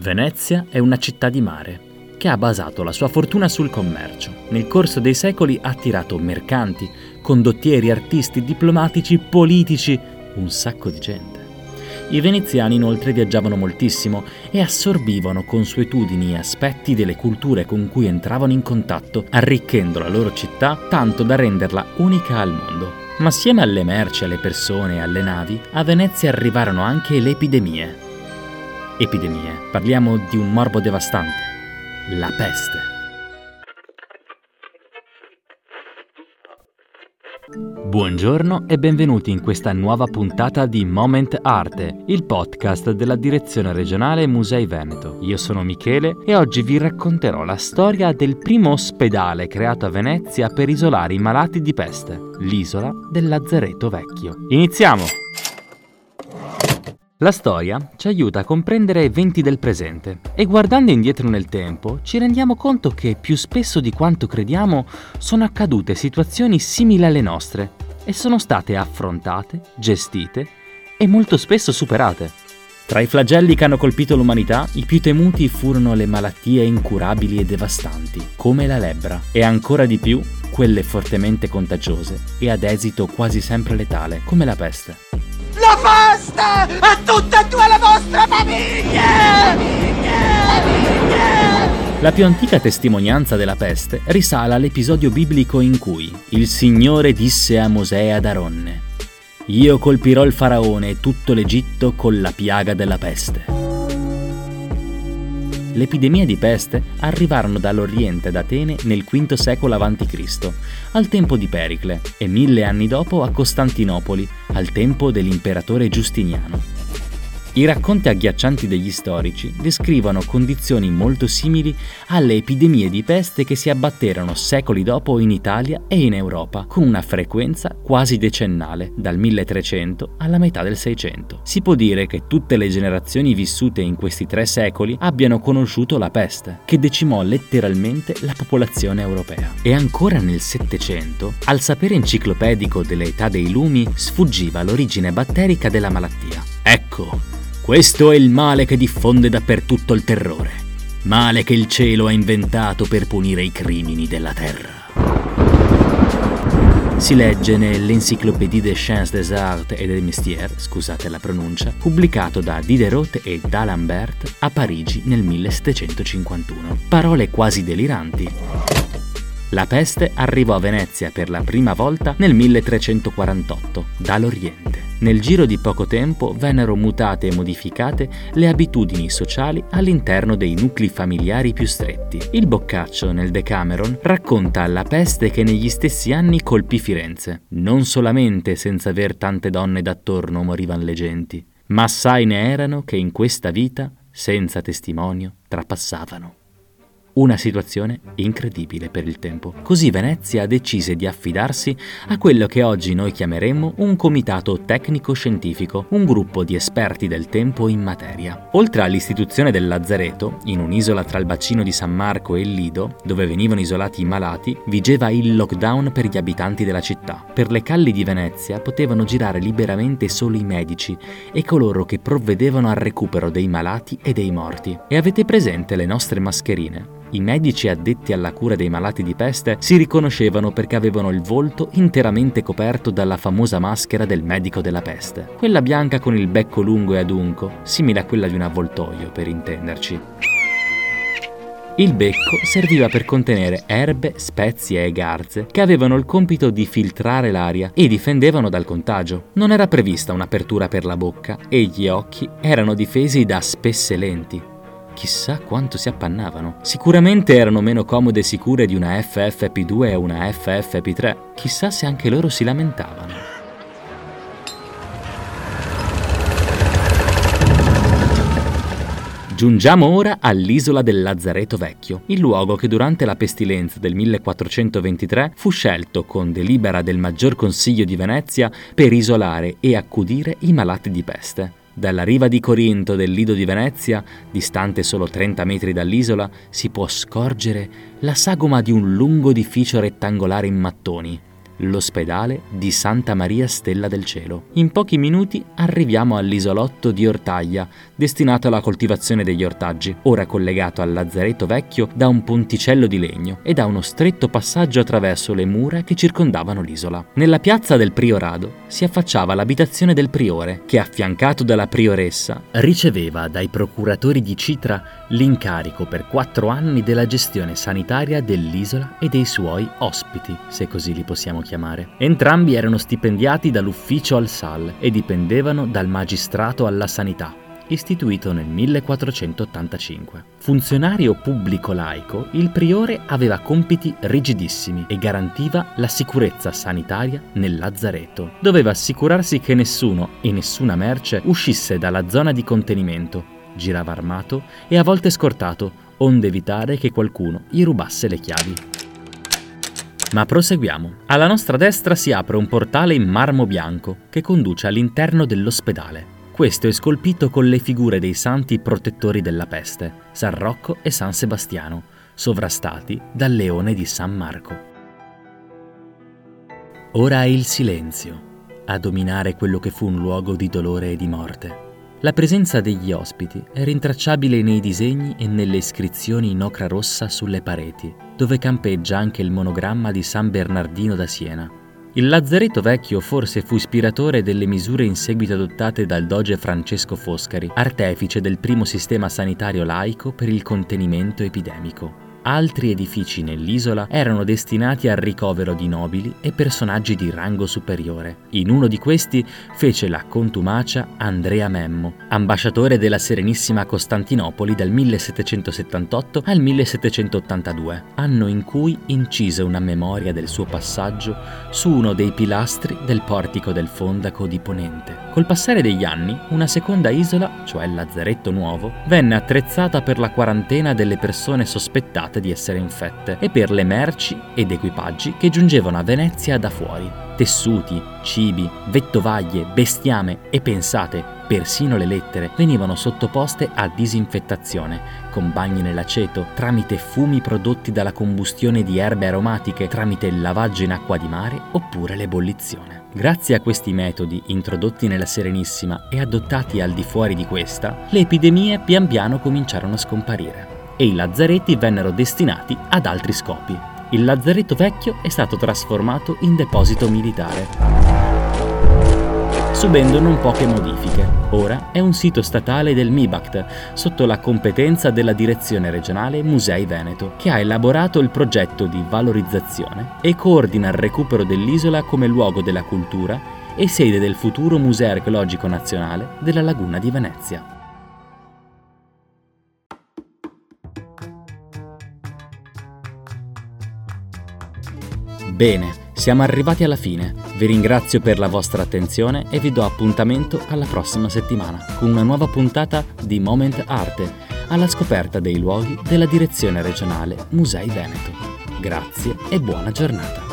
Venezia è una città di mare che ha basato la sua fortuna sul commercio. Nel corso dei secoli ha attirato mercanti, condottieri, artisti, diplomatici, politici, un sacco di gente. I veneziani inoltre viaggiavano moltissimo e assorbivano consuetudini e aspetti delle culture con cui entravano in contatto, arricchendo la loro città tanto da renderla unica al mondo. Ma assieme alle merci, alle persone e alle navi, a Venezia arrivarono anche le epidemie. Epidemie, parliamo di un morbo devastante, la peste. Buongiorno e benvenuti in questa nuova puntata di Moment Arte, il podcast della Direzione Regionale Musei Veneto. Io sono Michele e oggi vi racconterò la storia del primo ospedale creato a Venezia per isolare i malati di peste, l'isola del Lazzaretto Vecchio. Iniziamo! La storia ci aiuta a comprendere eventi del presente e guardando indietro nel tempo ci rendiamo conto che più spesso di quanto crediamo sono accadute situazioni simili alle nostre e sono state affrontate, gestite e molto spesso superate. Tra i flagelli che hanno colpito l'umanità, i più temuti furono le malattie incurabili e devastanti, come la lebbra, e ancora di più quelle fortemente contagiose e ad esito quasi sempre letale, come la peste. La pasta a tutte e due le vostre famiglie! La più antica testimonianza della peste risale all'episodio biblico in cui il Signore disse a Mosè e ad Aronne: Io colpirò il faraone e tutto l'Egitto con la piaga della peste le epidemie di peste arrivarono dall'Oriente ad Atene nel V secolo a.C., al tempo di Pericle, e mille anni dopo a Costantinopoli, al tempo dell'imperatore Giustiniano. I racconti agghiaccianti degli storici descrivono condizioni molto simili alle epidemie di peste che si abbatterono secoli dopo in Italia e in Europa, con una frequenza quasi decennale, dal 1300 alla metà del 600. Si può dire che tutte le generazioni vissute in questi tre secoli abbiano conosciuto la peste, che decimò letteralmente la popolazione europea. E ancora nel Settecento, al sapere enciclopedico dell'età dei lumi, sfuggiva l'origine batterica della malattia. Ecco, questo è il male che diffonde dappertutto il terrore, male che il cielo ha inventato per punire i crimini della terra. Si legge nell'Encyclopédie des Sciences des Arts et des Mestiers, scusate la pronuncia, pubblicato da Diderot e D'Alembert a Parigi nel 1751. Parole quasi deliranti. La peste arrivò a Venezia per la prima volta nel 1348, dall'Oriente. Nel giro di poco tempo vennero mutate e modificate le abitudini sociali all'interno dei nuclei familiari più stretti. Il Boccaccio, nel Decameron, racconta la peste che negli stessi anni colpì Firenze. Non solamente senza aver tante donne d'attorno morivano le genti, ma assai ne erano che in questa vita, senza testimonio, trapassavano. Una situazione incredibile per il tempo. Così Venezia decise di affidarsi a quello che oggi noi chiameremmo un comitato tecnico-scientifico, un gruppo di esperti del tempo in materia. Oltre all'istituzione del Lazzareto, in un'isola tra il bacino di San Marco e il Lido, dove venivano isolati i malati, vigeva il lockdown per gli abitanti della città. Per le calli di Venezia potevano girare liberamente solo i medici e coloro che provvedevano al recupero dei malati e dei morti. E avete presente le nostre mascherine? I medici addetti alla cura dei malati di peste si riconoscevano perché avevano il volto interamente coperto dalla famosa maschera del medico della peste, quella bianca con il becco lungo e adunco, simile a quella di un avvoltoio per intenderci. Il becco serviva per contenere erbe, spezie e garze che avevano il compito di filtrare l'aria e difendevano dal contagio. Non era prevista un'apertura per la bocca e gli occhi erano difesi da spesse lenti, chissà quanto si appannavano. Sicuramente erano meno comode e sicure di una FFP2 e una FFP3, chissà se anche loro si lamentavano. Giungiamo ora all'isola del Lazzareto Vecchio, il luogo che durante la pestilenza del 1423 fu scelto con delibera del Maggior Consiglio di Venezia per isolare e accudire i malati di peste. Dalla riva di Corinto del Lido di Venezia, distante solo 30 metri dall'isola, si può scorgere la sagoma di un lungo edificio rettangolare in mattoni, l'ospedale di Santa Maria Stella del Cielo. In pochi minuti arriviamo all'isolotto di Ortaglia, destinato alla coltivazione degli ortaggi, ora collegato al lazzaretto vecchio da un ponticello di legno e da uno stretto passaggio attraverso le mura che circondavano l'isola. Nella piazza del Priorado si affacciava l'abitazione del priore, che affiancato dalla prioressa riceveva dai procuratori di Citra l'incarico per quattro anni della gestione sanitaria dell'isola e dei suoi ospiti, se così li possiamo chiamare. Entrambi erano stipendiati dall'ufficio al SAL e dipendevano dal magistrato alla sanità, istituito nel 1485. Funzionario pubblico laico, il priore aveva compiti rigidissimi e garantiva la sicurezza sanitaria nel lazzaretto. Doveva assicurarsi che nessuno e nessuna merce uscisse dalla zona di contenimento girava armato e a volte scortato, onde evitare che qualcuno gli rubasse le chiavi. Ma proseguiamo. Alla nostra destra si apre un portale in marmo bianco che conduce all'interno dell'ospedale. Questo è scolpito con le figure dei santi protettori della peste, San Rocco e San Sebastiano, sovrastati dal leone di San Marco. Ora è il silenzio a dominare quello che fu un luogo di dolore e di morte. La presenza degli ospiti è rintracciabile nei disegni e nelle iscrizioni in ocra rossa sulle pareti, dove campeggia anche il monogramma di San Bernardino da Siena. Il Lazzaretto Vecchio forse fu ispiratore delle misure in seguito adottate dal doge Francesco Foscari, artefice del primo sistema sanitario laico per il contenimento epidemico. Altri edifici nell'isola erano destinati al ricovero di nobili e personaggi di rango superiore. In uno di questi fece la contumacia Andrea Memmo, ambasciatore della Serenissima Costantinopoli dal 1778 al 1782, anno in cui incise una memoria del suo passaggio su uno dei pilastri del portico del Fondaco di Ponente. Col passare degli anni, una seconda isola, cioè il Lazzaretto Nuovo, venne attrezzata per la quarantena delle persone sospettate di essere infette e per le merci ed equipaggi che giungevano a Venezia da fuori. Tessuti, cibi, vettovaglie, bestiame e pensate, persino le lettere venivano sottoposte a disinfettazione, con bagni nell'aceto, tramite fumi prodotti dalla combustione di erbe aromatiche, tramite il lavaggio in acqua di mare oppure l'ebollizione. Grazie a questi metodi introdotti nella Serenissima e adottati al di fuori di questa, le epidemie pian piano cominciarono a scomparire e i lazzaretti vennero destinati ad altri scopi. Il lazzaretto vecchio è stato trasformato in deposito militare, subendo non poche modifiche. Ora è un sito statale del MIBACT, sotto la competenza della Direzione regionale Musei Veneto, che ha elaborato il progetto di valorizzazione e coordina il recupero dell'isola come luogo della cultura e sede del futuro Museo Archeologico Nazionale della Laguna di Venezia. Bene, siamo arrivati alla fine. Vi ringrazio per la vostra attenzione e vi do appuntamento alla prossima settimana con una nuova puntata di Moment Arte, alla scoperta dei luoghi della direzione regionale Musei Veneto. Grazie e buona giornata.